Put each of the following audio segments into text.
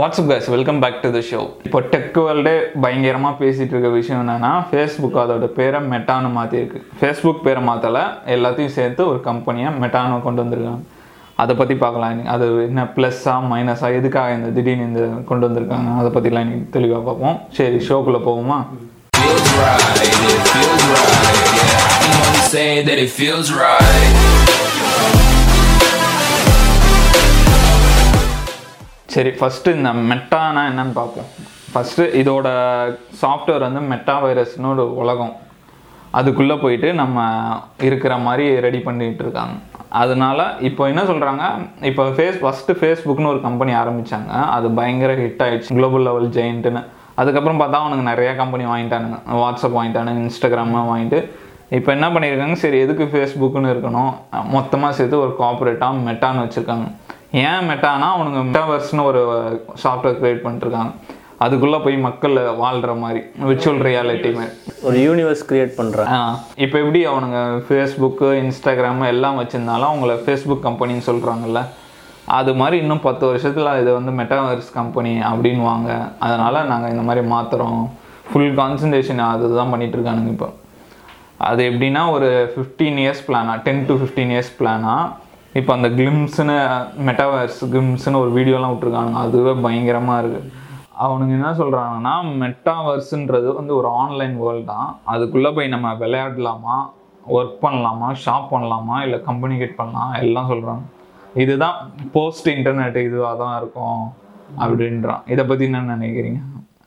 What's up guys welcome back to the show இப்போ tech வேர்ல்டே பயங்கரமாக பேசிகிட்டு இருக்க விஷயம் என்னென்னா ஃபேஸ்புக் அதோட பேரை மெட்டான்னு மாற்றிருக்கு ஃபேஸ்புக் பேரை மாற்றலை எல்லாத்தையும் சேர்த்து ஒரு கம்பெனியை மெட்டானோ கொண்டு வந்திருக்காங்க. அதை பற்றி பார்க்கலாம். இன்னைக்கு. அது என்ன ப்ளஸ்ஸா மைனஸா எதுக்காக இந்த திடீர்னு இந்த கொண்டு வந்திருக்காங்க? அதை பற்றிலாம் இன்னைக்கு தெளிவாக பார்ப்போம். சரி ஷோக்குள்ளே போவோமா? Say that it feels right. சரி ஃபஸ்ட்டு இந்த மெட்டானா என்னன்னு பார்ப்போம். ஃபஸ்ட்டு இதோட சாஃப்ட்வேர் வந்து மெட்டா வைரஸ்னு ஒரு உலகம். அதுக்குள்ளே போயிட்டு நம்ம இருக்கிற மாதிரி ரெடி பண்ணிகிட்டு இருக்காங்க. அதனால இப்போ என்ன சொல்கிறாங்க இப்போ ஃபேஸ் ஃபஸ்ட்டு ஃபேஸ்புக்னு ஒரு கம்பெனி ஆரம்பித்தாங்க அது பயங்கர ஹிட் ஆகிடுச்சு குளோபல் லெவல் ஜெயின்ட்டுன்னு அதுக்கப்புறம் பார்த்தா அவனுக்கு நிறையா கம்பெனி வாங்கிட்டானுங்க. வாட்ஸ்அப் வாங்கிட்டானுங்க இன்ஸ்டாகிராமு வாங்கிட்டு. இப்போ என்ன பண்ணியிருக்காங்க? சரி எதுக்கு ஃபேஸ்புக்குன்னு இருக்கணும்? மொத்தமாக சேர்த்து ஒரு கார்பரேட்டாக மெட்டான்னு வச்சுருக்காங்க. ஏன் மெட்டானா? அவனுங்க மெட்டாவர்ஸ்னு ஒரு சாஃப்ட்வேர் க்ரியேட் பண்ணிருக்காங்க. அதுக்குள்ளே போய் மக்கள் வாழ்கிற மாதிரி விர்ச்சுவல் ரியாலிட்டி மாதிரி. ஒரு யூனிவர்ஸ் கிரியேட் பண்ணுறேன் இப்போ எப்படி அவனுங்க ஃபேஸ்புக்கு இன்ஸ்டாகிராமு எல்லாம் வச்சுருந்தாலும் அவங்கள ஃபேஸ்புக் கம்பெனின்னு சொல்கிறாங்கல்ல அது மாதிரி இன்னும் பத்து வருஷத்தில் இது வந்து மெட்டாவர்ஸ் கம்பெனி அப்படின்னு வாங்க அதனால் நாங்கள் இந்த மாதிரி மாற்றுறோம் ஃபுல் கான்சன்ட்ரேஷன் அதுதான் பண்ணிட்டு இருக்கானுங்க இப்போ. அது எப்படின்னா ஒரு ஃபிஃப்டீன் இயர்ஸ் பிளானா டென் டு ஃபிஃப்டீன் இயர்ஸ் பிளானா இப்போ அந்த கிளிம்ஸ்னு மெட்டாவர்ஸ் கிளிம்ஸ்னு ஒரு வீடியோலாம் விட்ருக்கானுங்க அதுவே பயங்கரமாக இருக்குது அவனுங்க என்ன சொல்கிறாங்கன்னா மெட்டாவர்ஸுன்றது வந்து ஒரு ஆன்லைன் வேர்ல்டு தான். அதுக்குள்ளே போய் நம்ம விளையாடலாமா? ஒர்க் பண்ணலாமா? ஷாப் பண்ணலாமா? இல்லை கம்யூனிகேட் பண்ணலாம்? எல்லாம் சொல்கிறாங்க இதுதான் போஸ்ட் இன்டர்நெட் இதுவாக தான் இருக்கும் அப்படின்றான். இதை பற்றி என்ன நினைக்கிறீங்க?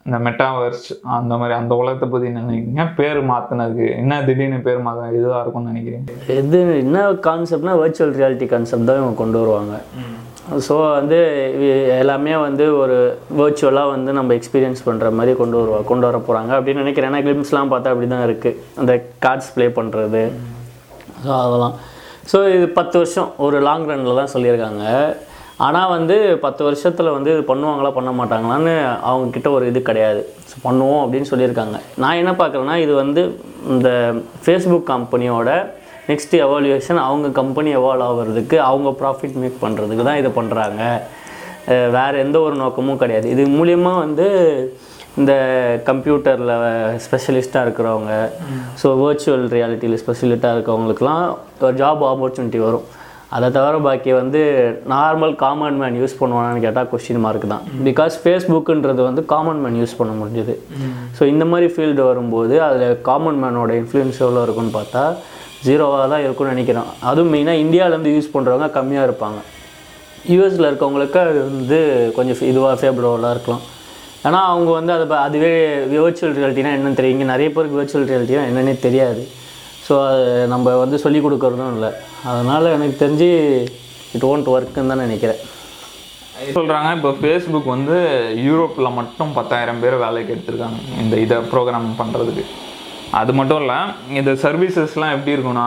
இந்த மெட்டாவர்ஸ் அந்த மாதிரி அந்த உலகத்தை பற்றி என்ன நினைக்கிறீங்க? பேர் மாற்றினதுக்கு என்ன திடீர்னு பேர் மாற்ற இதுவாக இருக்கும்னு நினைக்கிறீங்க? இது என்ன கான்செப்ட்னா வர்ச்சுவல் ரியாலிட்டி கான்செப்ட் தான் இவங்க கொண்டு வருவாங்க. ஸோ வந்து எல்லாமே வந்து ஒரு வர்ச்சுவலாக வந்து நம்ம எக்ஸ்பீரியன்ஸ் பண்ணுற மாதிரி கொண்டு வருவா கொண்டு வர போகிறாங்க அப்படின்னு நினைக்கிறேன். ஏன்னா கிளிம்ஸ்லாம் பார்த்தா அப்படி தான் இருக்குது அந்த கார்ட்ஸ் ப்ளே பண்ணுறது ஸோ அதெல்லாம். ஸோ இது பத்து வருஷம். ஒரு லாங் ரன்னில் தான் சொல்லியிருக்காங்க. ஆனால் வந்து பத்து வருஷத்தில் வந்து இது பண்ணுவாங்களா பண்ண மாட்டாங்களான்னு அவங்கக்கிட்ட ஒரு இது கிடையாது. ஸோ பண்ணுவோம் அப்படின்னு சொல்லியிருக்காங்க. நான் என்ன பார்க்குறேன்னா இது வந்து இந்த ஃபேஸ்புக் கம்பெனியோட நெக்ஸ்ட் எவாலுவேஷன் அவங்க கம்பெனி எவால்வ் ஆகிறதுக்கு அவங்க ப்ராஃபிட் மேக் பண்ணுறதுக்கு தான் இதை பண்ணுறாங்க வேறு எந்த ஒரு நோக்கமும் கிடையாது. இது மூலியமாக வந்து இந்த கம்ப்யூட்டரில் ஸ்பெஷலிஸ்ட்டாக இருக்கிறவங்க ஸோ வர்ச்சுவல் ரியாலிட்டியில் ஸ்பெஷலிஸ்ட்டாக இருக்கவங்களுக்குலாம் ஒரு ஜாப் ஆப்பர்ச்சுனிட்டி வரும். அதை தவிர பாக்கி வந்து நார்மல் காமன் மேன் யூஸ் பண்ணுவானான்னு கேட்டால் கொஸ்டின் மார்க் தான். பிகாஸ் ஃபேஸ்புக்குன்றது வந்து காமன் மேன் யூஸ் பண்ண முடியுது ஸோ இந்த மாதிரி ஃபீல்டு வரும்போது அதில் காமன் மேனோட இன்ஃப்ளூயன்ஸ் எவ்வளோ இருக்குன்னு பார்த்தா ஜீரோவாக தான் இருக்கும்னு நினைக்கிறேன் அதுவும் மெயினாக இந்தியாவிலேருந்து யூஸ் பண்ணுறவங்க கம்மியாக இருப்பாங்க. யூஎஸில் இருக்கவங்களுக்கு அது வந்து கொஞ்சம் இதுவாக ஃபேவரபுளாக இருக்கலாம். ஏன்னா அவங்க வந்து அதை அதுவே விர்ச்சுவல் ரியாலிட்டினா என்னன்னு தெரியும். இங்கே நிறைய பேருக்கு விர்ச்சுவல் ரியாலிட்டினா என்னன்னே தெரியாது. ஸோ அது நம்ம வந்து சொல்லிக் கொடுக்கறதும் இல்லை. அதனால் எனக்கு தெரிஞ்சு இட் ஓன்ட் ஒர்க்குன்னு தான் நினைக்கிறேன். சொல்கிறாங்க இப்போ ஃபேஸ்புக் வந்து யூரோப்பில் மட்டும் பத்தாயிரம் பேர் வேலைக்கு எடுத்திருக்காங்க இந்த இதை ப்ரோக்ராம் பண்ணுறதுக்கு அது மட்டும் இல்லை இந்த சர்வீசஸ்லாம் எப்படி இருக்கும்னா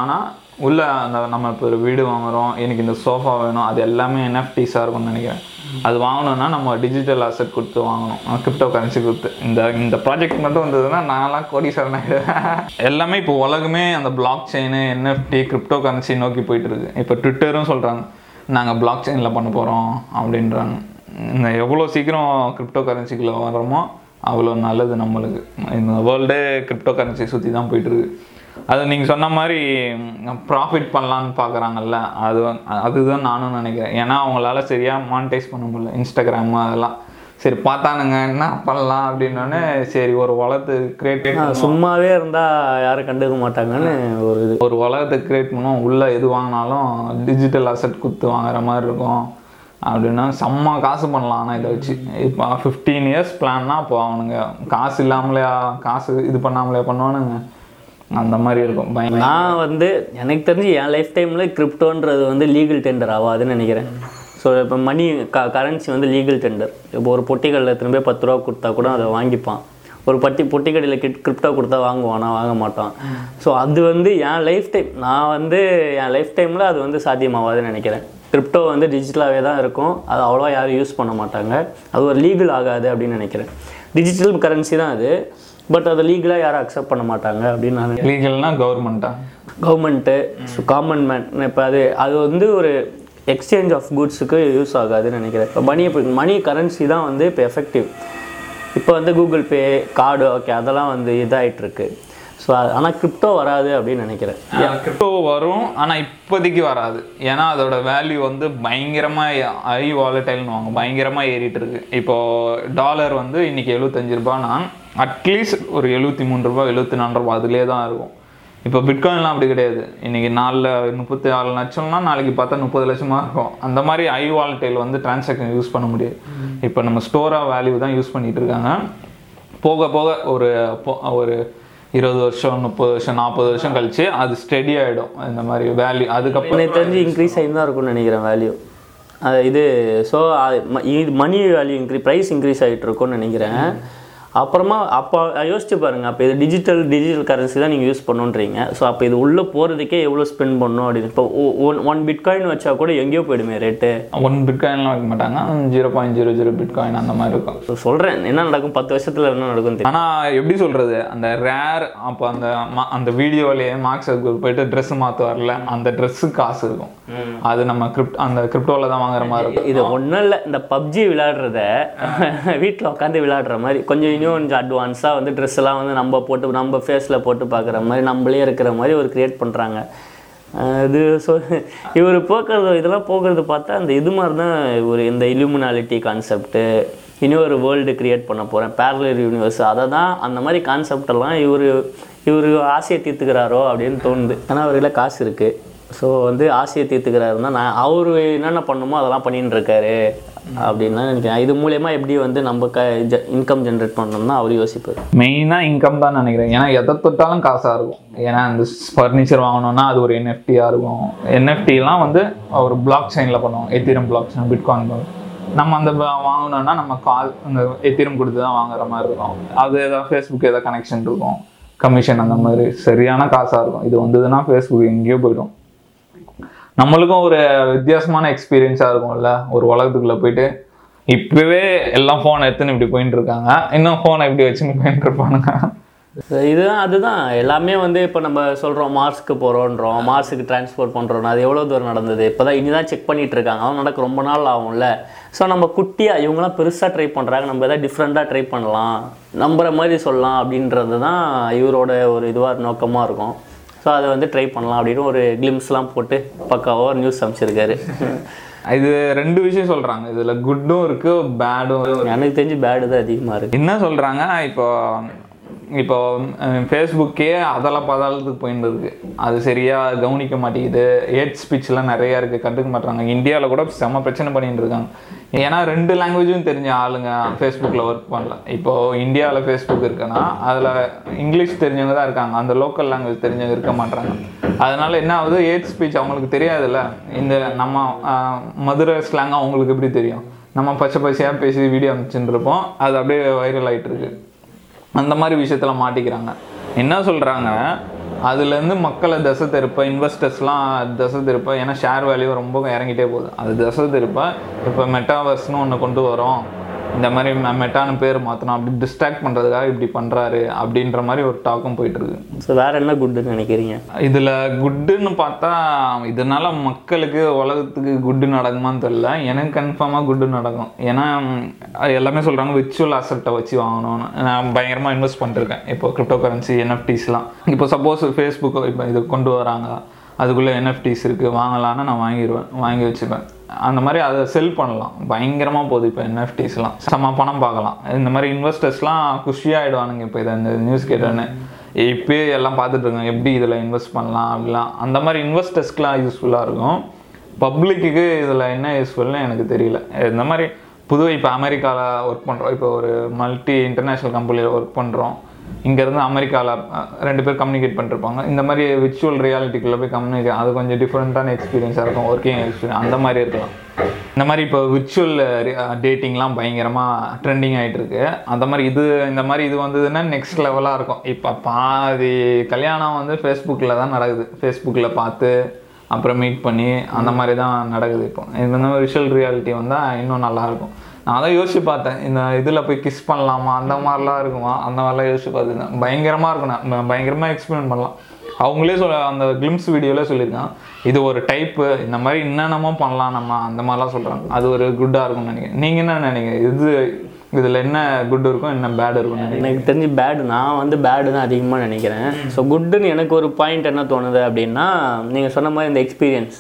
உள்ளே அந்த நம்ம இப்போ ஒரு வீடு வாங்குகிறோம் எனக்கு இந்த சோஃபா வேணும் அது எல்லாமே என்எஃப்டிஸாக இருக்கும்னு நினைக்கிறேன். அது வாங்கணும்னா நம்ம டிஜிட்டல் அசெட் கொடுத்து வாங்கணும். கிரிப்டோ கரன்சி கொடுத்து. இந்த இந்த ப்ராஜெக்ட் மட்டும் வந்ததுன்னா நான்லாம் கோடீஸ்வரன் ஆகிடுவேன் எல்லாமே இப்போ உலகமே அந்த block chain NFT crypto currency நோக்கி போயிட்டு இருக்கு இப்போ ட்விட்டரும் சொல்கிறாங்க நாங்கள் பிளாக் செயினில் பண்ண போகிறோம் அப்படின்றாங்க. இந்த எவ்வளோ சீக்கிரம் கிரிப்டோ கரன்சிக்குள்ளே வர்றோமோ அவ்வளோ நல்லது நம்மளுக்கு. இந்த வேர்ல்டே கிரிப்டோ கரன்சி சுற்றி தான் போயிட்டுருக்கு. அது நீங்கள் சொன்ன மாதிரி ப்ராஃபிட் பண்ணலான்னு பார்க்குறாங்கல்ல அது அதுதான் நானும் நினைக்கிறேன். ஏன்னா அவங்களால சரியாக மானிட்டைஸ் பண்ண முடியல. இன்ஸ்டாகிராம் அதெல்லாம். சரி பார்த்தானுங்க என்ன பண்ணலாம் அப்படின்னோடனே சரி ஒரு வளர்த்து கிரியேட் சும்மாவே இருந்தால் யாரும் கண்டுக்க மாட்டாங்கன்னு ஒரு இது. ஒரு உலகத்தை கிரியேட் பண்ணுவோம். உள்ளே எது வாங்கினாலும் டிஜிட்டல் அசெட் கொடுத்து வாங்குற மாதிரி இருக்கும். அப்படின்னா செம்ம காசு பண்ணலாம் ஆனால் இதை வச்சு. இப்போ ஃபிஃப்டீன் இயர்ஸ் பிளான்னா இப்போ அவனுங்க காசு இல்லாமலையா காசு இது பண்ணாமலையா பண்ணுவானுங்க. அந்த மாதிரி இருக்கும். நான் வந்து எனக்கு தெரிஞ்சு என் லைஃப் டைமில் கிரிப்டோன்றது வந்து லீகல் டெண்டர் ஆகாதுன்னு நினைக்கிறேன். ஸோ இப்போ மணி க கரன்சி வந்து லீகல் டெண்டர் இப்போ ஒரு பொட்டிக்கடையில் திரும்ப பத்து ரூபா கொடுத்தா கூட அதை வாங்கிப்பான். ஒரு பட்டி பொட்டிக்கடையில் கிட் கிரிப்டோ கொடுத்தா வாங்குவானா? வாங்க மாட்டான். ஸோ அது வந்து என் லைஃப் டைம் நான் வந்து என் லைஃப் டைமில் அது வந்து சாத்தியமாகாதுன்னு நினைக்கிறேன். கிரிப்டோ வந்து டிஜிட்டலாகவே தான் இருக்கும். அது அவ்வளோவா யாரும் யூஸ் பண்ண மாட்டாங்க. அது ஒரு லீகல் ஆகாது அப்படின்னு நினைக்கிறேன். டிஜிட்டல் கரன்சி தான் அது. பட் அதை லீகலாக யாரும் அக்செப்ட் பண்ண மாட்டாங்க அப்படின்னு நான் லீகல்னா கவர்மெண்ட்டா கவர்மெண்ட்டு ஸோ காமன் மேன் இப்போ அது அது வந்து ஒரு எக்ஸ்சேஞ்ச் ஆஃப் குட்ஸுக்கு யூஸ் ஆகாதுன்னு நினைக்கிறேன். இப்போ மணி மணி கரன்சி தான் வந்து இப்போ எஃபெக்டிவ் இப்போ வந்து கூகுள் பே கார்டு ஓகே அதெல்லாம் வந்து இதாகிட்டு இருக்கு ஸோ ஆனால் கிரிப்டோ வராது அப்படின்னு நினைக்கிறேன். கிரிப்டோ வரும் ஆனால் இப்போதைக்கு வராது. ஏன்னா அதோட வேல்யூ வந்து பயங்கரமாக ஹை வாலட்டைல்னு வாங்க பயங்கரமாக ஏறிட்டு இருக்கு. இப்போ டாலர் வந்து இன்னைக்கு எழுபத்தஞ்சு ரூபாய்னா அட்லீஸ்ட் ஒரு எழுபத்தி மூணு ரூபாய் எழுபத்தி நாலு ரூபாய் அதுலேயே தான் இருக்கும். இப்போ பிட்காயின்லாம் அப்படி கிடையாது. இன்னைக்கு நாலில் முப்பத்தி நாலு லட்சம்னா நாளைக்கு பார்த்தா முப்பது லட்சமாக இருக்கும். அந்த மாதிரி ஐ வாலட்டைல் வந்து டிரான்சாக்ஷன் யூஸ் பண்ண முடியாது. இப்போ நம்ம ஸ்டோராக வேல்யூ தான் யூஸ் பண்ணிட்டு இருக்காங்க. போக போக ஒரு ஒரு இருபது வருஷம் முப்பது வருஷம் நாற்பது வருஷம் கழிச்சு அது ஸ்டெடி ஆகிடும் இந்த மாதிரி வேல்யூ அதுக்கப்புறம் எனக்கு தெரிஞ்சு இன்க்ரீஸ் ஆகி தான் இருக்கும்னு நினைக்கிறேன் வேல்யூ அது இது ஸோ இது money value increase price increase ஆகிட்டு இருக்கும்னு நினைக்கிறேன். அப்புறமா அப்போ யோசிச்சு பாருங்க. அப்போ இது டிஜிட்டல் டிஜிட்டல் கரன்சி தான் நீங்கள் யூஸ் பண்ணுன்றீங்க. ஸோ அப்போ இது உள்ளே போகிறதுக்கே எவ்வளோ ஸ்பெண்ட் பண்ணணும் அப்படின்னு. இப்போ ஒன் ஒன் பிட்காயின் வச்சா கூட எங்கேயோ போயிடுமே ரேட்டு ஒன் பிட்காயின்லாம் வைக்க மாட்டாங்க. Zero point zero zero bitcoin அந்த மாதிரி இருக்கும். ஸோ சொல்கிறேன் என்ன நடக்கும்? பத்து வருஷத்தில் என்ன நடக்கும் ஆனால் எப்படி சொல்கிறது அந்த ரேர் அப்போ அந்த அந்த வீடியோலேயே மார்க்ஸ் போயிட்டு ட்ரெஸ் மாற்றுவார்ல அந்த ட்ரெஸ்ஸு காசு இருக்கும். அது நம்ம கிரிப்ட் அந்த கிரிப்டோவில் தான் வாங்குற மாதிரி இருக்கும். இது ஒன்றும் இல்லை. இந்த பப்ஜி விளையாடுறத வீட்டில் உட்காந்து விளையாடுற மாதிரி கொஞ்சம் இன்னும் கொஞ்சம் அட்வான்ஸாக வந்து ட்ரெஸ் எல்லாம் வந்து நம்ம போட்டு நம்ம ஃபேஸில் போட்டு பார்க்குற மாதிரி நம்மளே இருக்கிற மாதிரி ஒரு க்ரியேட் பண்ணுறாங்க இது ஸோ இவர் போக்குறது இதெல்லாம் போக்குறது பார்த்தா அந்த இது மாதிரி தான் ஒரு இந்த இலுமினாலிட்டி கான்செப்ட்டு இன்னும் ஒரு வேர்ல்டு கிரியேட் பண்ண போகிறேன் பேரலர் யூனிவர்ஸ் அதை தான் அந்த மாதிரி கான்செப்ட் எல்லாம் இவர் இவர் ஆசையை தீர்த்துக்கிறாரோ அப்படின்னு தோணுது. ஆனால் அவர்கிட்ட காசு இருக்குது ஸோ வந்து ஆசையை தீர்த்துக்கிறாருன்னா நான் அவர் என்னென்ன பண்ணுமோ அதெல்லாம் பண்ணின்னு இருக்காரு. அப்படின்னா நினைக்கிறேன். இது மூலயமா எப்படி வந்து நம்ம க இன்கம் ஜென்ரேட் பண்ணணும்னா அவர் யோசிப்பார். மெயினாக இன்கம் தான் நினைக்கிறேன். ஏன்னா எதை தொட்டாலும் காசாக இருக்கும். ஏன்னா இந்த ஃபர்னிச்சர் வாங்கணும்னா அது ஒரு என்எஃப்டியாக இருக்கும். என்எஃப்டிலாம் வந்து ஒரு பிளாக் செயினில் பண்ணுவோம் எத்திரம் பிளாக் செயின் பிட்காயின் நம்ம அந்த வாங்கணும்னா நம்ம கால் அந்த எத்திரம் கொடுத்து தான் வாங்குற மாதிரி இருக்கும். அது ஏதாவது ஃபேஸ்புக் ஏதாவது கனெக்ஷன் இருக்கும். கமிஷன் அந்த மாதிரி. சரியான காசாக இருக்கும். இது வந்ததுன்னா ஃபேஸ்புக் எங்கேயோ போயிடும். நம்மளுக்கும் ஒரு வித்தியாசமான எக்ஸ்பீரியன்ஸாக இருக்கும்ல. ஒரு உலகத்துக்குள்ளே போயிட்டு இப்போவே எல்லாம் ஃபோன் எடுத்துன்னு இப்படி போயிட்டு இருக்காங்க இன்னும் ஃபோனை இப்படி வச்சுன்னு போயிட்டு இருப்பானுங்க இதுதான் அதுதான். எல்லாமே வந்து இப்போ நம்ம சொல்கிறோம் மார்ஸ்க்கு போகிறோன்றோம் மார்ஸுக்கு டிரான்ஸ்போர்ட் பண்ணுறோம் அது எவ்வளோ தூரம் நடந்தது? இப்போ தான் இனி தான் செக் பண்ணிட்டு இருக்காங்க அவன் நடக்க ரொம்ப நாள் ஆகும்ல. ஸோ நம்ம குட்டியாக இவங்களாம் பெருசாக ட்ரை பண்ணுறாங்க நம்ம எதாவது டிஃப்ரெண்ட்டாக ட்ரை பண்ணலாம். நம்புற மாதிரி சொல்லலாம் அப்படின்றது தான் இவரோட ஒரு இதுவாக நோக்கமாக இருக்கும். ஸோ அதை வந்து ட்ரை பண்ணலாம் அப்படின்னு ஒரு கிளிம்ஸ்லாம் போட்டு பக்காவாக ஒரு நியூஸ் அமைச்சிருக்காரு இது ரெண்டு விஷயம் சொல்றாங்க. இதுல குட்டும் இருக்கு பேடும் எனக்கு தெரிஞ்சு பேடு தான் அதிகமாக இருக்குது என்ன சொல்றாங்க இப்போ இப்போ ஃபேஸ்புக்கே அதெல்லாம் பதாளத்துக்கு போயிட்டு இருக்கு. அது சரியா கவனிக்க மாட்டேங்குது. ஹேட் ஸ்பீச்லாம் நிறைய இருக்கு. கண்டுக்க மாட்டாங்க இந்தியாவில் கூட செம பிரச்சனை பண்ணிட்டு இருக்காங்க. ஏன்னா ரெண்டு லாங்குவேஜும் தெரிஞ்ச ஆளுங்க ஃபேஸ்புக்கில் ஒர்க் பண்ணல. இப்போ இந்தியாவில் ஃபேஸ்புக் இருக்குன்னா அதில் இங்கிலீஷ் தெரிஞ்சவங்க தான் இருக்காங்க. அந்த லோக்கல் லாங்குவேஜ் தெரிஞ்சவங்க இருக்க மாட்டாங்க அதனால என்ன ஆகுது? ஹேட் ஸ்பீச் அவங்களுக்கு தெரியாதுல்ல? இந்த நம்ம மதுரை ஸ்லாங் அவங்களுக்கு எப்படி தெரியும்? நம்ம பச்சை பச்சையாக பேசி வீடியோ அமைச்சுட்டு அது அப்படியே வைரல் ஆயிட்டு இருக்கு. அந்த மாதிரி விஷயத்தில் மாட்டிக்கிறாங்க. என்ன சொல்கிறாங்க அதுலேருந்து மக்களை தசை திருப்ப இன்வெஸ்டர்ஸ்லாம் தசை திருப்ப ஏன்னா ஷேர் வேல்யூ ரொம்ப இறங்கிட்டே போகுது. அது தசை திருப்ப இப்போ மெட்டாவர்ஸ்னு ஒன்று கொண்டு வரோம் இந்த மாதிரி மெ- மெட்டான்னு பேர் மாற்றணும் அப்படி டிஸ்ட்ராக்ட் பண்ணுறதுக்காக இப்படி பண்ணுறாரு அப்படின்ற மாதிரி ஒரு டாக்கும் போயிட்டு இருக்கு ஸோ வேறு என்ன குட்டுன்னு நினைக்கிறீங்க? இதில் குட்டுன்னு பார்த்தா இதனால மக்களுக்கு உலகத்துக்கு குட்டு நடக்குமான்னு தெரியல. எனக்கு கன்ஃபார்மாக குட்டு நடக்கும். ஏன்னா எல்லாமே சொல்கிறாங்க விர்ச்சுவல் அசெப்டை வச்சு வாங்கணும்னு. நான் பயங்கரமாக இன்வெஸ்ட் பண்ணிருக்கேன். இப்போ கிரிப்டோ கரன்சி என்எஃப்டிஸ்லாம் இப்போ சப்போஸ் ஃபேஸ்புக் இப்போ இது கொண்டு வராங்க. அதுக்குள்ளே என்எஃப்டிஸ் இருக்குது வாங்கலாம்னா நான் வாங்கிடுவேன் வாங்கி வச்சுப்பேன். அந்த மாதிரி அதை செல் பண்ணலாம். பயங்கரமாக போகுது இப்போ என்எஃப்டிஸ்லாம் செம்ம பணம் பார்க்கலாம். இந்த மாதிரி இன்வெஸ்டர்ஸ்லாம் குஷியாகிடுவானுங்க இப்போ இதை இந்த நியூஸ் கேட்டோன்னே. இப்போயே எல்லாம் பார்த்துட்டு எப்படி இதில் இன்வெஸ்ட் பண்ணலாம் அப்படிலாம். அந்த மாதிரி இன்வெஸ்டர்ஸ்க்குலாம் யூஸ்ஃபுல்லாக இருக்கும். பப்ளிக்கு இதில் என்ன யூஸ்ஃபுல்னு எனக்கு தெரியல. இந்த மாதிரி புதுவை இப்போ அமெரிக்காவில் ஒர்க் பண்ணுறோம் இப்போ ஒரு மல்டி இன்டர்நேஷ்னல் கம்பெனியில் ஒர்க் பண்ணுறோம் இங்கேருந்து அமெரிக்காவில் ரெண்டு பேர் கம்யூனிகேட் பண்ணிருப்பாங்க. இந்த மாதிரி விர்ச்சுவல் ரியாலிட்டிக்குள்ளே போய் கம்யூனிகேட் அது கொஞ்சம் டிஃப்ரெண்ட்டான எக்ஸ்பீரியன்ஸாக இருக்கும் ஒர்க்கிங் எக்ஸ்பீரியன்ஸ் அந்த மாதிரி இருக்கலாம். இந்த மாதிரி இப்போ விர்ச்சுவல் டேட்டிங்லாம் பயங்கரமாக ட்ரெண்டிங் ஆகிட்டு இருக்கு அந்த மாதிரி இது இந்த மாதிரி இது வந்ததுன்னா நெக்ஸ்ட் லெவலாக இருக்கும். இப்போ பாதி கல்யாணம் வந்து ஃபேஸ்புக்கில் தான் நடக்குது. ஃபேஸ்புக்கில் பார்த்து அப்புறம் மீட் பண்ணி அந்த மாதிரி தான் நடக்குது இப்போ. இந்த மாதிரி விஷுவல் ரியாலிட்டி வந்தால் இன்னும் நல்லாயிருக்கும் நான் அதை யோசிச்சு பார்த்தேன். இந்த இதில் போய் கிஸ் பண்ணலாமா? அந்த மாதிரிலாம் இருக்குமா? அந்த மாதிரிலாம் யோசிச்சு பார்த்துருந்தேன் பயங்கரமாக இருக்கும் நான் பயங்கரமாக எக்ஸ்பிளைன் பண்ணலாம். அவங்களே சொல்ல அந்த கிளிம்ஸ் வீடியோல சொல்லியிருக்காங்க இது ஒரு டைப்பு இந்த மாதிரி என்னென்னமோ பண்ணலாம் நம்ம அந்த மாதிரிலாம் சொல்கிறாங்க அது ஒரு குட்டாக இருக்கும்னு நினைக்கிறேன். நீங்கள் என்ன நினைக்கிறீங்க? இது இதில் என்ன குட் இருக்கும் என்ன பேட் நினைக்கிறீங்க? எனக்கு தெரிஞ்சு பேடு நான் வந்து பேடு தான் அதிகமாக நினைக்கிறேன். ஸோ குட்டுன்னு எனக்கு ஒரு பாயிண்ட் என்ன தோணுது அப்படின்னா நீங்கள் சொன்ன மாதிரி இந்த எக்ஸ்பீரியன்ஸ்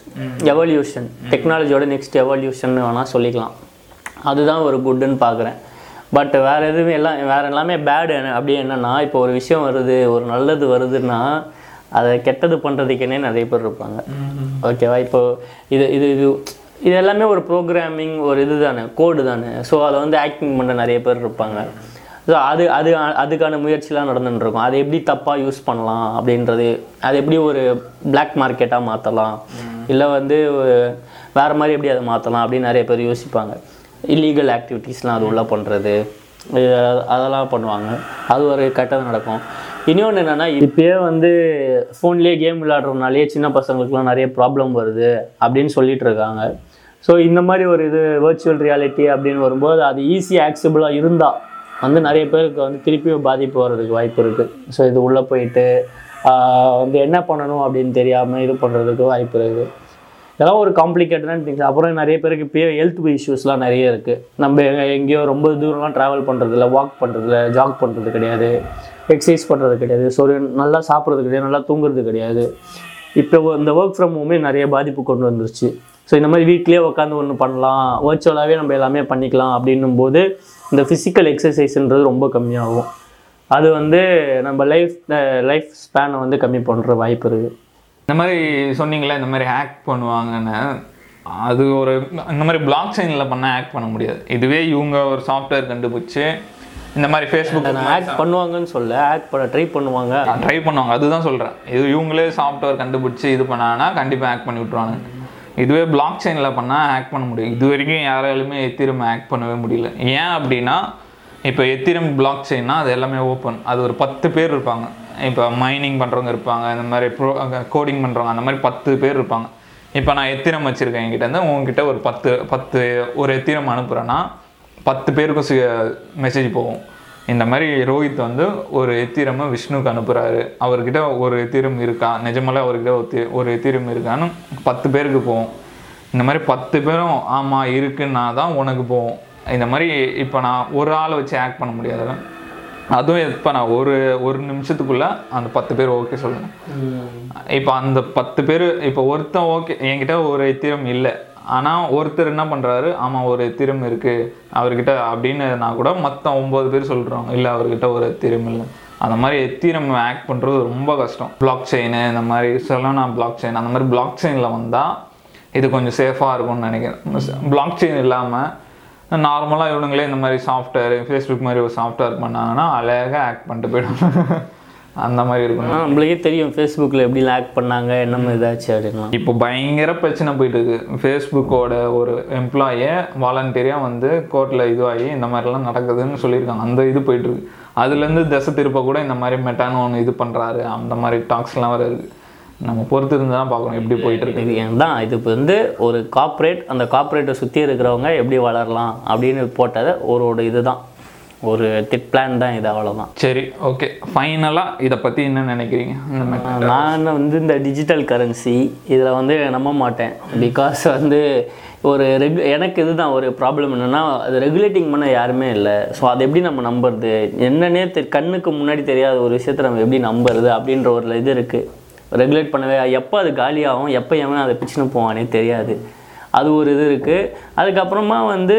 எவல்யூஷன் டெக்னாலஜியோட நெக்ஸ்ட் எவல்யூஷன் வேணால் சொல்லிக்கலாம். அதுதான் ஒரு குட்டுன்னு பார்க்குறேன். பட் வேறு எதுவுமே எல்லாம் வேறு எல்லாமே பேடு அப்படி என்னன்னா இப்போ ஒரு விஷயம் வருது ஒரு நல்லது வருதுன்னா அதை கெட்டது பண்ணுறதுக்குன்னே நிறைய பேர் இருப்பாங்க. ஓகேவா இப்போ இது இது இது இது எல்லாமே ஒரு ப்ரோக்ராமிங் ஒரு இது தானே கோடு தானே. ஸோ அதை வந்து ஆக்டிங் பண்ண நிறைய பேர் இருப்பாங்க. ஸோ அது அது அதுக்கான முயற்சிலாம் நடந்துட்டு இருக்கும். அதை எப்படி தப்பாக யூஸ் பண்ணலாம் அப்படின்றது அது எப்படி ஒரு பிளாக் மார்க்கெட்டாக மாற்றலாம் இல்லை வந்து வேறு மாதிரி எப்படி அதை மாற்றலாம் அப்படின்னு நிறைய பேர் யோசிப்பாங்க. இல்லீகல் ஆக்டிவிட்டீஸ்லாம் அது உள்ளே பண்ணுறது அதெல்லாம் பண்ணுவாங்க. அது ஒரு கெட்டது நடக்கும். இன்னொன்று என்னென்னா இப்பயே வந்து ஃபோன்லேயே கேம் விளையாடுறதுனாலே சின்ன பசங்களுக்குலாம் நிறைய ப்ராப்ளம் வருது அப்படின்னு சொல்லிட்டு இருக்காங்க. ஸோ இந்த மாதிரி ஒரு இது வர்ச்சுவல் ரியாலிட்டி அப்படின்னு வரும்போது அது ஈஸியாக ஆக்சபிளாக இருந்தால் வந்து நிறைய பேருக்கு வந்து திருப்பியும் பாதிப்பு வர்றதுக்கு வாய்ப்பு இருக்குது ஸோ இது உள்ளே போயிட்டு வந்து என்ன பண்ணணும் அப்படின்னு தெரியாமல் இது பண்ணுறதுக்கு வாய்ப்பு இருக்குது இதெல்லாம் ஒரு காம்ப்ளிகேட்டடான திங்ஸ் அப்புறம் நிறைய பேருக்கு இப்போ ஹெல்த் இஷ்யூஸ்லாம் நிறைய இருக்குது நம்ம எங்கேயோ ரொம்ப தூரம்லாம் ட்ராவல் பண்ணுறதில்ல வாக் பண்ணுறதில்ல ஜாக் பண்ணுறது கிடையாது. எக்ஸசைஸ் பண்ணுறது கிடையாது. ஸோ நல்லா சாப்பிட்றது கிடையாது நல்லா தூங்குறது கிடையாது. இப்போ இந்த ஒர்க் ஃப்ரம் ஹோமே நிறைய பாதிப்பு கொண்டு வந்துருச்சு. ஸோ இந்த மாதிரி வீட்லேயே உட்காந்து ஒன்று பண்ணலாம் வர்ச்சுவலாகவே நம்ம எல்லாமே பண்ணிக்கலாம் அப்படின்னும் போது இந்த ஃபிசிக்கல் எக்ஸசைஸ்ன்றது ரொம்ப கம்மியாகும். அது வந்து நம்ம லைஃப் லைஃப் ஸ்பேனை வந்து கம்மி பண்ணுற வாய்ப்பு இருக்குது இந்த மாதிரி சொன்னீங்களே இந்த மாதிரி ஹேக் பண்ணுவாங்கன்னு அது ஒரு இந்த மாதிரி பிளாக் செயினில் பண்ணால் ஹேக் பண்ண முடியாது. இதுவே இவங்க ஒரு சாஃப்ட்வேர் கண்டுபிடிச்சு இந்த மாதிரி ஃபேஸ்புக் ஆக்ட் பண்ணுவாங்கன்னு சொல்ல ஆக்ட் பண்ண ட்ரை பண்ணுவாங்க. ட்ரை பண்ணுவாங்க. அதுதான் சொல்கிறேன் இது இவங்களே சாஃப்ட்வேர் கண்டுபிடிச்சி இது பண்ணாங்கன்னா கண்டிப்பாக ஹேக் பண்ணி விட்ருவாங்க இதுவே பிளாக் செயினில் பண்ணால் ஹேக் பண்ண முடியும். இது வரைக்கும் யாராலுமே எத்திரம் ஹேக் பண்ணவே முடியல. ஏன் அப்படின்னா இப்போ எத்திரம் பிளாக் செயின்னா அது எல்லாமே ஓப்பன் அது ஒரு பத்து பேர் இருப்பாங்க. இப்போ மைனிங் பண்ணுறவங்க இருப்பாங்க இந்த மாதிரி ப்ரோ கோடிங் பண்ணுறவங்க அந்த மாதிரி பத்து பேர் இருப்பாங்க. இப்போ நான் எத்திரம் வச்சுருக்கேன் என்கிட்ட இருந்து உங்ககிட்ட ஒரு பத்து பத்து ஒரு எத்திரம் அனுப்புகிறேன்னா பத்து பேருக்கும் மெசேஜ் போகும். இந்த மாதிரி ரோஹித் வந்து ஒரு எத்திரமை விஷ்ணுக்கு அனுப்புகிறாரு அவர்கிட்ட ஒரு எத்திரம் இருக்கா? நிஜமாலே அவர்கிட்ட ஒரு எத்திரம் இருக்கான்னு பத்து பேருக்கு போகும். இந்த மாதிரி பத்து பேரும் ஆமாம் இருக்குன்னா தான் உனக்கு போகும். இந்த மாதிரி இப்போ நான் ஒரு ஆளை வச்சு ஆக்ட் பண்ண முடியாதுல்ல அதுவும் இப்போ நான் ஒரு ஒரு நிமிஷத்துக்குள்ள அந்த பத்து பேர் ஓகே சொல்லுங்கள் இப்போ அந்த பத்து பேர் இப்போ ஒருத்தன் ஓகே என்கிட்ட ஒரு எத்திரம் இல்லை. ஆனால் ஒருத்தர் என்ன பண்ணுறாரு ஆமாம் ஒரு எத்திரம் இருக்குது அவர்கிட்ட அப்படின்னுனா கூட மற்ற ஒம்பது பேர் சொல்கிறாங்க இல்லை அவர்கிட்ட ஒரு எத்திரம் இல்லை. அந்த மாதிரி எத்திரம் ஆக்ட் பண்ணுறது ரொம்ப கஷ்டம். பிளாக் செயின் இந்த மாதிரி சொல்லானா பிளாக் செயின் அந்த மாதிரி பிளாக் செயினில் வந்தால் இது கொஞ்சம் சேஃபாக இருக்கும்னு நினைக்கிறேன். பிளாக் செயின் இல்லாமல் நார்மலாக இவனுங்களே இந்த மாதிரி சாஃப்ட்வேர் ஃபேஸ்புக் மாதிரி ஒரு சாஃப்ட்வேர் பண்ணாங்கன்னா அழகாக ஆக்ட் பண்ணிட்டு போயிடும். அந்த மாதிரி இருக்கும் நம்மளுக்கே தெரியும் ஃபேஸ்புக்கில் எப்படி ஆக்ட் பண்ணாங்க என்னமோ இதாச்சு அப்படின்லாம் இப்போ பயங்கர பிரச்சனை போயிட்டு இருக்கு ஃபேஸ்புக்கோட ஒரு எம்ப்ளாயே வாலண்டியராக வந்து கோர்ட்டில் இதுவாகி இந்த மாதிரிலாம் நடக்குதுன்னு சொல்லியிருக்காங்க. அந்த இது போயிட்டு இருக்கு அதுலேருந்து திசை திருப்ப கூட இந்த மாதிரி மெட்டான்னு ஒன்று இது பண்ணுறாரு அந்த மாதிரி டாக்ஸ்லாம் வர இருக்கு நம்ம பொறுத்து இருந்து தான் பார்க்கணும் எப்படி போயிட்டு இருக்கு. இது தான் இது இப்போ வந்து ஒரு கார்ப்பரேட் அந்த கார்ப்பரேட்டை சுற்றி இருக்கிறவங்க எப்படி வளரலாம் அப்படின்னு போட்டதை ஒரு இதுதான். ஒரு திட் பிளான் தான் இது அவ்வளோதான் சரி ஓகே ஃபைனலாக இதை பற்றி என்ன நினைக்கிறீங்க? நான் வந்து இந்த டிஜிட்டல் கரன்சி இதில் வந்து நம்ப மாட்டேன். பிகாஸ் வந்து ஒரு ரெகு எனக்கு இதுதான் ஒரு ப்ராப்ளம் என்னென்னா அது ரெகுலேட்டிங் பண்ண யாருமே இல்லை. ஸோ அதை எப்படி நம்ம நம்புறது? என்னன்னே தெ கண்ணுக்கு முன்னாடி தெரியாத ஒரு விஷயத்தை நம்ம எப்படி நம்புறது அப்படின்ற ஒரு இது இருக்குது ரெகுலேட் பண்ணவே எப்போ அது காலியாகும் எப்போ எவன் அதை பிச்சுன்னு போவானே தெரியாது. அது ஒரு இது இருக்குது அதுக்கப்புறமா வந்து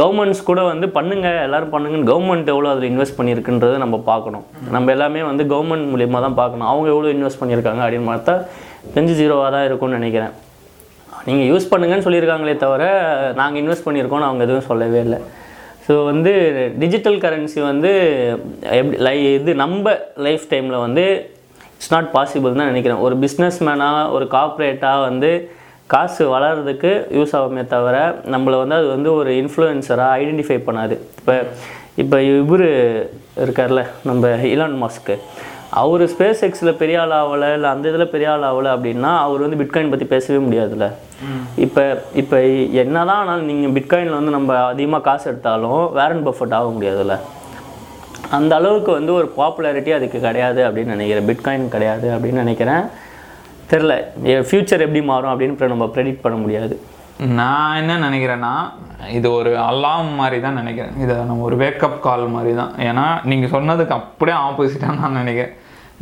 கவர்மெண்ட்ஸ் கூட வந்து பண்ணுங்கள் எல்லோரும் பண்ணுங்கன்னு கவர்மெண்ட் எவ்வளோ அதில் இன்வெஸ்ட் பண்ணியிருக்குன்றதை நம்ம பார்க்கணும். நம்ம எல்லாமே வந்து கவர்மெண்ட் மூலியமாக தான் பார்க்கணும். அவங்க எவ்வளோ இன்வெஸ்ட் பண்ணியிருக்காங்க அப்படின்னு பார்த்தா தெரிஞ்சு ஜீரோவாக தான் இருக்கும்னு நினைக்கிறேன். நீங்கள் யூஸ் பண்ணுங்கன்னு சொல்லியிருக்காங்களே தவிர நாங்கள் இன்வெஸ்ட் பண்ணியிருக்கோம்னு அவங்க எதுவும் சொல்லவே இல்லை. ஸோ வந்து டிஜிட்டல் கரன்சி வந்து எப்படி லை இது நம்ம லைஃப் டைமில் வந்து இட்ஸ் நாட் பாசிபிள் தான் நினைக்கிறேன். ஒரு பிஸ்னஸ் மேனாக ஒரு கார்ப்பரேட்டாக வந்து காசு வளர்றதுக்கு யூஸ் ஆகுமே தவிர நம்மளை வந்து அது வந்து ஒரு இன்ஃப்ளூயன்சராக ஐடென்டிஃபை பண்ணாது. இப்போ இப்போ இவர் இருக்கார்ல நம்ம இலான் மாஸ்க்கு அவர் ஸ்பேஸ் எக்ஸில் பெரிய ஆள் ஆகலை இல்லை அந்த இதில் பெரிய ஆள் ஆகலை அப்படின்னா அவர் வந்து பிட்காயின் பற்றி பேசவே முடியாதுல்ல. இப்போ இப்போ என்னதான் ஆனாலும் நீங்கள் பிட்காயினில் வந்து நம்ம அதிகமாக காசு எடுத்தாலும் வேரன் பஃபட் ஆக முடியாதுல்ல. அந்த அளவுக்கு வந்து ஒரு பாப்புலாரிட்டி அதுக்கு கிடையாது அப்படின்னு நினைக்கிறேன். பிட்காயின் கிடையாது அப்படின்னு நினைக்கிறேன். தெரில ஃப்யூச்சர் எப்படி மாறும் அப்படின்னு நம்ம ப்ரெடிக்ட் பண்ண முடியாது. நான் என்ன நினைக்கிறேன்னா இது ஒரு அலாம் மாதிரி தான் நினைக்கிறேன். இதை நம்ம ஒரு வேக்கப் கால் மாதிரி தான். ஏன்னா நீங்கள் சொன்னதுக்கு அப்படியே ஆப்போசிட்டாக நான் நினைக்கிறேன்.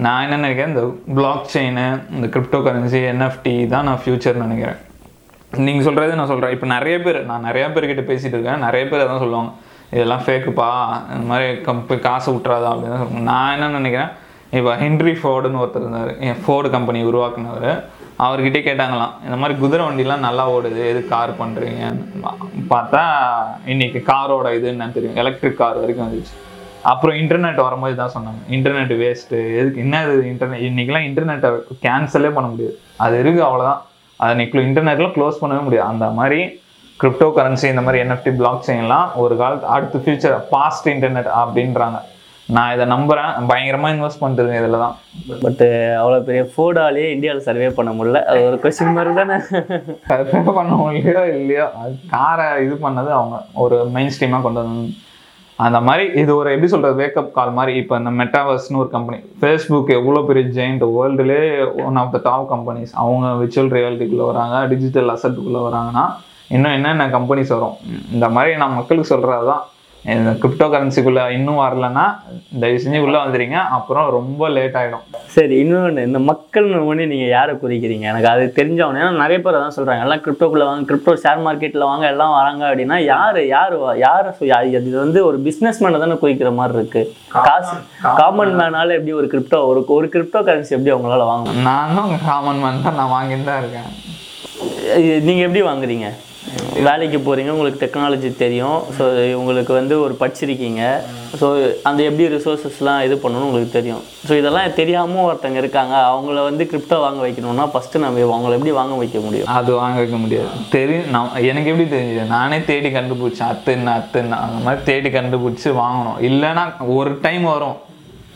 நான் என்ன நினைக்கிறேன் இந்த பிளாக் செயின் இந்த கிரிப்டோ கரன்சி என்எஃப்டி தான் நான் ஃப்யூச்சர் நினைக்கிறேன். நீங்கள் சொல்கிறது நான் சொல்கிறேன் இப்போ நிறைய பேர் நான் நிறைய பேர்கிட்ட பேசிகிட்டு இருக்கேன். நிறைய பேர் அதான் சொல்லுவாங்க. இதெல்லாம் ஃபேக்குப்பா இந்த மாதிரி கம்பெனி காசு விட்றாதா அப்படின்னு நான் என்ன நினைக்கிறேன் இப்போ ஹென்ரி ஃபோர்டுன்னு ஒருத்தர் இருந்தார். என் ஃபோர்டு கம்பெனி உருவாக்குனவர். அவர்கிட்டே கேட்டாங்களாம் இந்த மாதிரி குதிரை வண்டிலாம் நல்லா ஓடுது எது கார் பண்ணுறீங்கன்னு பார்த்தா இன்றைக்கி காரோட இது என்னன்னு தெரியும். எலக்ட்ரிக் கார் வரைக்கும் வந்துச்சு அப்புறம் இன்டர்நெட் வரும்போது தான் சொன்னாங்க. இன்டர்நெட் வேஸ்ட்டு எதுக்கு என்ன இது இன்டர்நெட் இன்றைக்கெலாம் இன்டர்நெட்டை கேன்சலே பண்ண முடியாது. அது இருக்குது அவ்வளோதான் அதை நீ இன்டர்நெட்டில் க்ளோஸ் பண்ணவே முடியாது. அந்த மாதிரி கிரிப்டோ கரன்சி இந்த மாதிரி என்எஃப்டி பிளாக் செயின்லாம் ஒரு காலத்து அடுத்த ஃபியூச்சர் பாஸ்ட் இன்டர்நெட் அப்படின்றாங்க. நான் இதை நம்புகிறேன் பயங்கரமாக இன்வெஸ்ட் பண்ணிட்டுருக்கேன் இதில் தான் பட்டு அவ்வளோ பெரிய ஃபோர்டாலேயே இந்தியாவில் சர்வே பண்ண முடியல. அது ஒரு கொஸ்டின் மாதிரி தானே? சர்வே பண்ண முடியலையோ இல்லையோ? அது காரை இது பண்ணது அவங்க ஒரு மெயின் ஸ்ட்ரீமாக கொண்டு வந்து அந்த மாதிரி இது ஒரு எப்படி சொல்கிறது வேக்கப் கால் மாதிரி. இப்போ இந்த மெட்டாவர்ஸ்னு ஒரு கம்பெனி ஃபேஸ்புக் எவ்வளோ பெரிய giant வேர்ல்டுலே one of the top companies அவங்க விர்ச்சுவல் ரியாலிட்டிக்குள்ளே வராங்க டிஜிட்டல் அசட்டுக்குள்ளே வராங்கன்னா இன்னும் என்னென்ன கம்பெனிஸ் வரும்? இந்த மாதிரி நான் மக்களுக்கு சொல்கிறது தான் இந்த கிரிப்டோ கரன்சிக்குள்ளே இன்னும் வரலன்னா தயவு செஞ்சு உள்ளே வந்துடுங்க. அப்புறம் ரொம்ப லேட் ஆகிடும் சரி இன்னொன்று இந்த மக்கள் ஒன்று நீங்கள் யாரை குறிக்கிறீங்க? எனக்கு அது தெரிஞ்சவனே ஏன்னா நிறைய பேர் அதான் சொல்கிறாங்க எல்லாம் கிரிப்டோக்குள்ளே வாங்க கிரிப்டோ ஷேர் மார்க்கெட்டில் வாங்க எல்லாம் வராங்க அப்படின்னா யார் யார் யார் இது வந்து ஒரு பிஸ்னஸ் மேனை தானே குறிக்கிற மாதிரி இருக்கு. காசு காமன் மேனால எப்படி ஒரு கிரிப்டோ ஒரு ஒரு கிரிப்டோ கரன்சி எப்படி அவங்களால வாங்க முடியும்? நானும் காமன் மேன் தான் நான் வாங்கிட்டு தான் இருக்கேன். நீங்கள் எப்படி வாங்குறீங்க? வேலைக்கு போகிறீங்க உங்களுக்கு டெக்னாலஜி தெரியும். ஸோ உங்களுக்கு வந்து ஒரு படிச்சிருக்கீங்க. ஸோ அந்த எப்படி ரிசோர்ஸஸ்லாம் இது பண்ணணும்னு உங்களுக்கு தெரியும். ஸோ இதெல்லாம் தெரியாமல் ஒருத்தங்க இருக்காங்க. அவங்கள வந்து கிரிப்டோ வாங்க வைக்கணும்னா ஃபஸ்ட்டு நம்ம அவங்கள எப்படி வாங்க வைக்க முடியும்? அது வாங்க வைக்க முடியாது. தெரியும் நான் எனக்கு எப்படி தெரிஞ்சது நானே தேடி கண்டுபிடிச்சேன். அத்துன்னு அத்துன்னு அந்த மாதிரி தேடி கண்டுபிடிச்சி வாங்கணும். இல்லைன்னா ஒரு டைம் வரும்.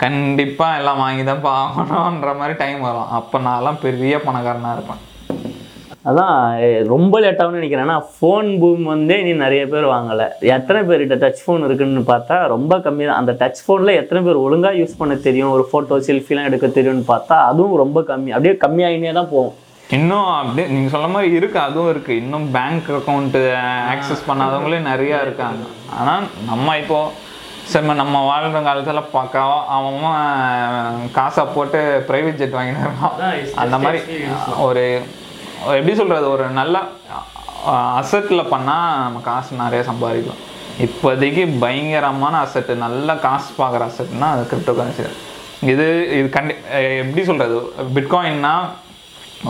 கண்டிப்பாக எல்லாம் வாங்கி தான் ஆகணுன்ற மாதிரி டைம் வரும். அப்போ நான்லாம் பெரிய பணக்காரனாக இருப்பேன். அதான் ரொம்ப லேட்டாகும்னு நினைக்கிறேன். ஏன்னா ஃபோன் பூம் வந்து இனி நிறைய பேர் வாங்கலை. எத்தனை பேர்கிட்ட டச் ஃபோன் இருக்குன்னு பார்த்தா ரொம்ப கம்மி தான். அந்த டச் ஃபோனில் எத்தனை பேர் ஒழுங்காக யூஸ் பண்ண தெரியும்? ஒரு ஃபோட்டோ செல்ஃபிலாம் எடுக்க தெரியும்னு பார்த்தா அதுவும் ரொம்ப கம்மி. அப்படியே கம்மியாகினே தான் போகும். இன்னும் அப்படியே நீங்கள் சொல்ல மாதிரி இருக்குது அதுவும் இருக்குது இன்னும் பேங்க் அக்கௌண்ட்டு ஆக்சஸ் பண்ணாதவங்களே நிறையா இருக்காங்க. ஆனால் நம்ம இப்போது சரி நம்ம வாழ்கிற காலத்தில் பக்காவா அவன் காசை போட்டு ப்ரைவேட் ஜெட் இருக்கான். அந்த மாதிரி ஒரு எப்படி சொல்கிறது ஒரு நல்ல அசட்டில் பண்ணால் நம்ம காசு நிறைய சம்பாதிக்கலாம். இப்போதைக்கு பயங்கரமான அசட்டு நல்ல காசு பார்க்குற அசட்னா அது கிரிப்டோ கரன்சி இது இது கண்டி எப்படி சொல்கிறது பிட்காயின்னா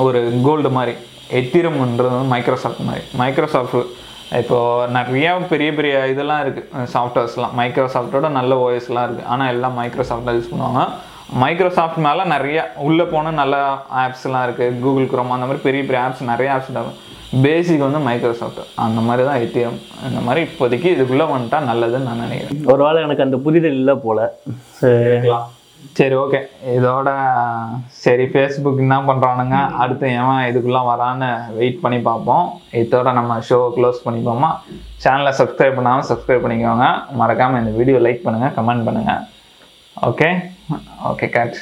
ஒரு கோல்டு மாதிரி எத்திரம்ன்றது வந்து மைக்ரோசாஃப்ட் மாதிரி. மைக்ரோசாஃப்ட் இப்போது நிறையா பெரிய பெரிய இதெல்லாம் இருக்குது சாஃப்ட்வேர்ஸ்லாம் மைக்ரோசாஃப்டோட நல்ல ஓஎஸ்லாம் இருக்குது ஆனால் எல்லாம் மைக்ரோசாஃப்ட் யூஸ் பண்ணுவாங்க. மைக்ரோசாஃப்ட் மேலே நிறைய உள்ளே போன நல்ல ஆப்ஸ்லாம் இருக்குது கூகுள் குரோம் அந்த மாதிரி பெரிய பெரிய ஆப்ஸ் நிறைய ஆப்ஸ் பேசிக் வந்து மைக்ரோசாஃப்ட் அந்த மாதிரி தான் எத்திரம் இந்த மாதிரி இப்போதைக்கு இதுக்குள்ளே வந்துட்டா நல்லதுன்னு நான் நினைக்கிறேன். ஒருவேளை எனக்கு அந்த புரிதல் இல்லை போல. சரி. சரி ஓகே இதோட சரி ஃபேஸ்புக் என்ன பண்ணுறானுங்க அடுத்து எவன் இதுக்குள்ளே வரான்னு வெயிட் பண்ணி பார்ப்போம். இதோட நம்ம ஷோ க்ளோஸ் பண்ணிப்போமா? சேனலை சப்ஸ்கிரைப் பண்ணாமல் சப்ஸ்கிரைப் பண்ணிக்கோங்க. மறக்காமல் இந்த வீடியோ லைக் பண்ணுங்கள் கமெண்ட் பண்ணுங்கள் ஓகே ஓகே கேட்ச்